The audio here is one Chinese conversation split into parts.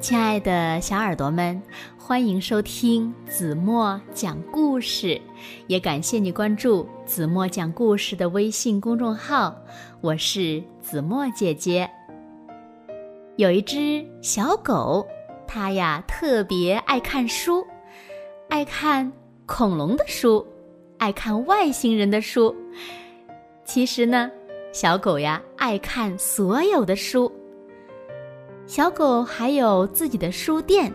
亲爱的小耳朵们，欢迎收听子墨讲故事，也感谢你关注子墨讲故事的微信公众号。我是子墨姐姐。有一只小狗，它呀特别爱看书，爱看恐龙的书，爱看外星人的书。其实呢，小狗呀爱看所有的书。小狗还有自己的书店，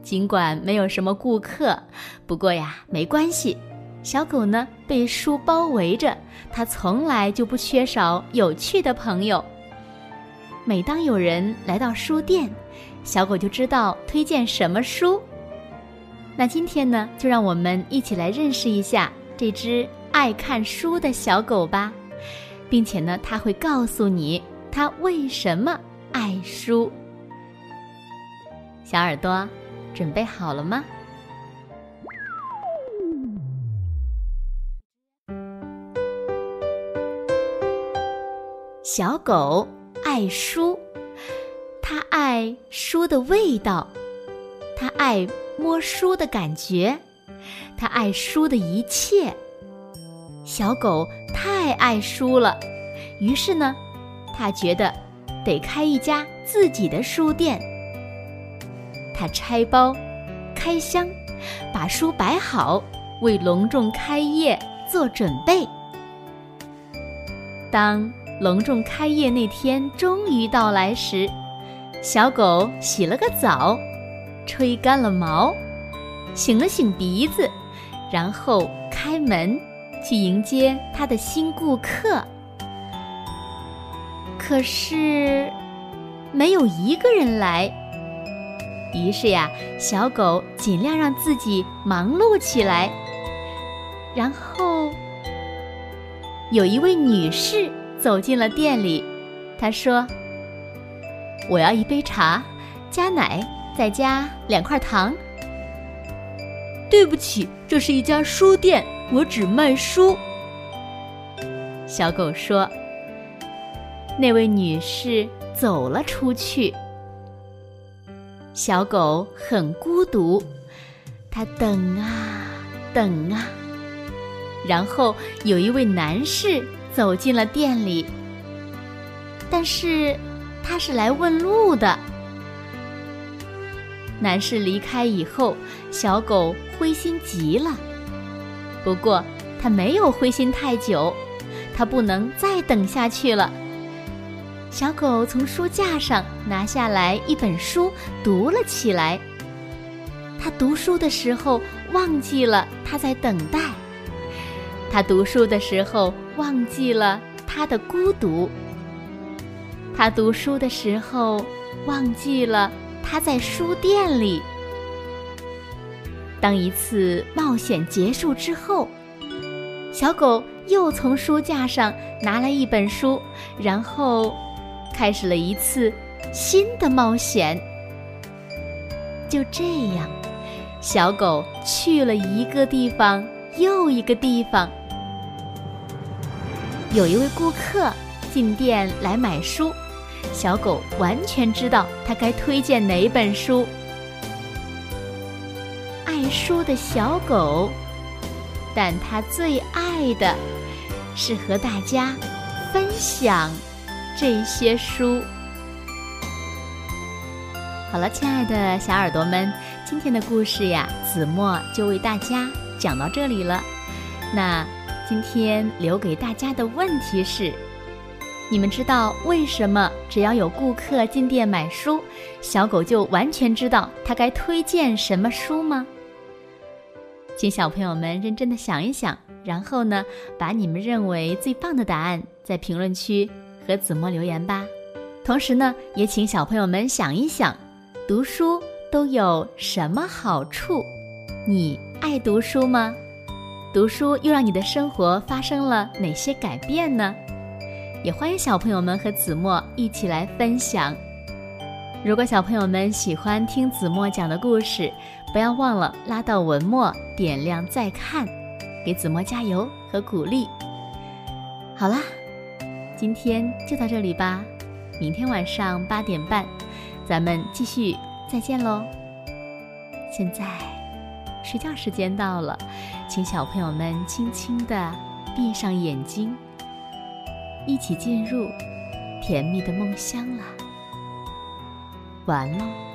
尽管没有什么顾客，不过呀，没关系。小狗呢被书包围着，它从来就不缺少有趣的朋友。每当有人来到书店，小狗就知道推荐什么书。那今天呢，就让我们一起来认识一下这只爱看书的小狗吧，并且呢，它会告诉你它为什么爱书。小耳朵，准备好了吗？小狗爱书，它爱书的味道，它爱摸书的感觉，它爱书的一切。小狗太爱书了，于是呢，它觉得得开一家自己的书店。他拆包、开箱，把书摆好，为隆重开业做准备。当隆重开业那天终于到来时，小狗洗了个澡，吹干了毛，擤了擤鼻子，然后开门去迎接他的新顾客。可是，没有一个人来。于是呀，小狗尽量让自己忙碌起来。然后，有一位女士走进了店里，她说：“我要一杯茶，加奶，再加两块糖。”对不起，这是一家书店，我只卖书。小狗说。那位女士走了出去。小狗很孤独，它等啊等啊，然后有一位男士走进了店里，但是他是来问路的。男士离开以后，小狗灰心极了。不过他没有灰心太久，他不能再等下去了。小狗从书架上拿下来一本书，读了起来。它读书的时候忘记了它在等待，它读书的时候忘记了它的孤独，它读书的时候忘记了它在书店里。当一次冒险结束之后，小狗又从书架上拿来一本书，然后。开始了一次新的冒险。就这样，小狗去了一个地方又一个地方。有一位顾客进店来买书，小狗完全知道他该推荐哪本书。爱书的小狗，但它最爱的是和大家分享。这些书，好了，亲爱的小耳朵们，今天的故事呀，子墨就为大家讲到这里了。那今天留给大家的问题是：你们知道为什么只要有顾客进店买书，小狗就完全知道它该推荐什么书吗？请小朋友们认真的想一想，然后呢，把你们认为最棒的答案在评论区。和子墨留言吧，同时呢，也请小朋友们想一想，读书都有什么好处？你爱读书吗？读书又让你的生活发生了哪些改变呢？也欢迎小朋友们和子墨一起来分享。如果小朋友们喜欢听子墨讲的故事，不要忘了拉到文末点亮再看，给子墨加油和鼓励。好啦。今天就到这里吧，明天晚上八点半，咱们继续再见喽。现在睡觉时间到了，请小朋友们轻轻地闭上眼睛，一起进入甜蜜的梦乡了。完喽。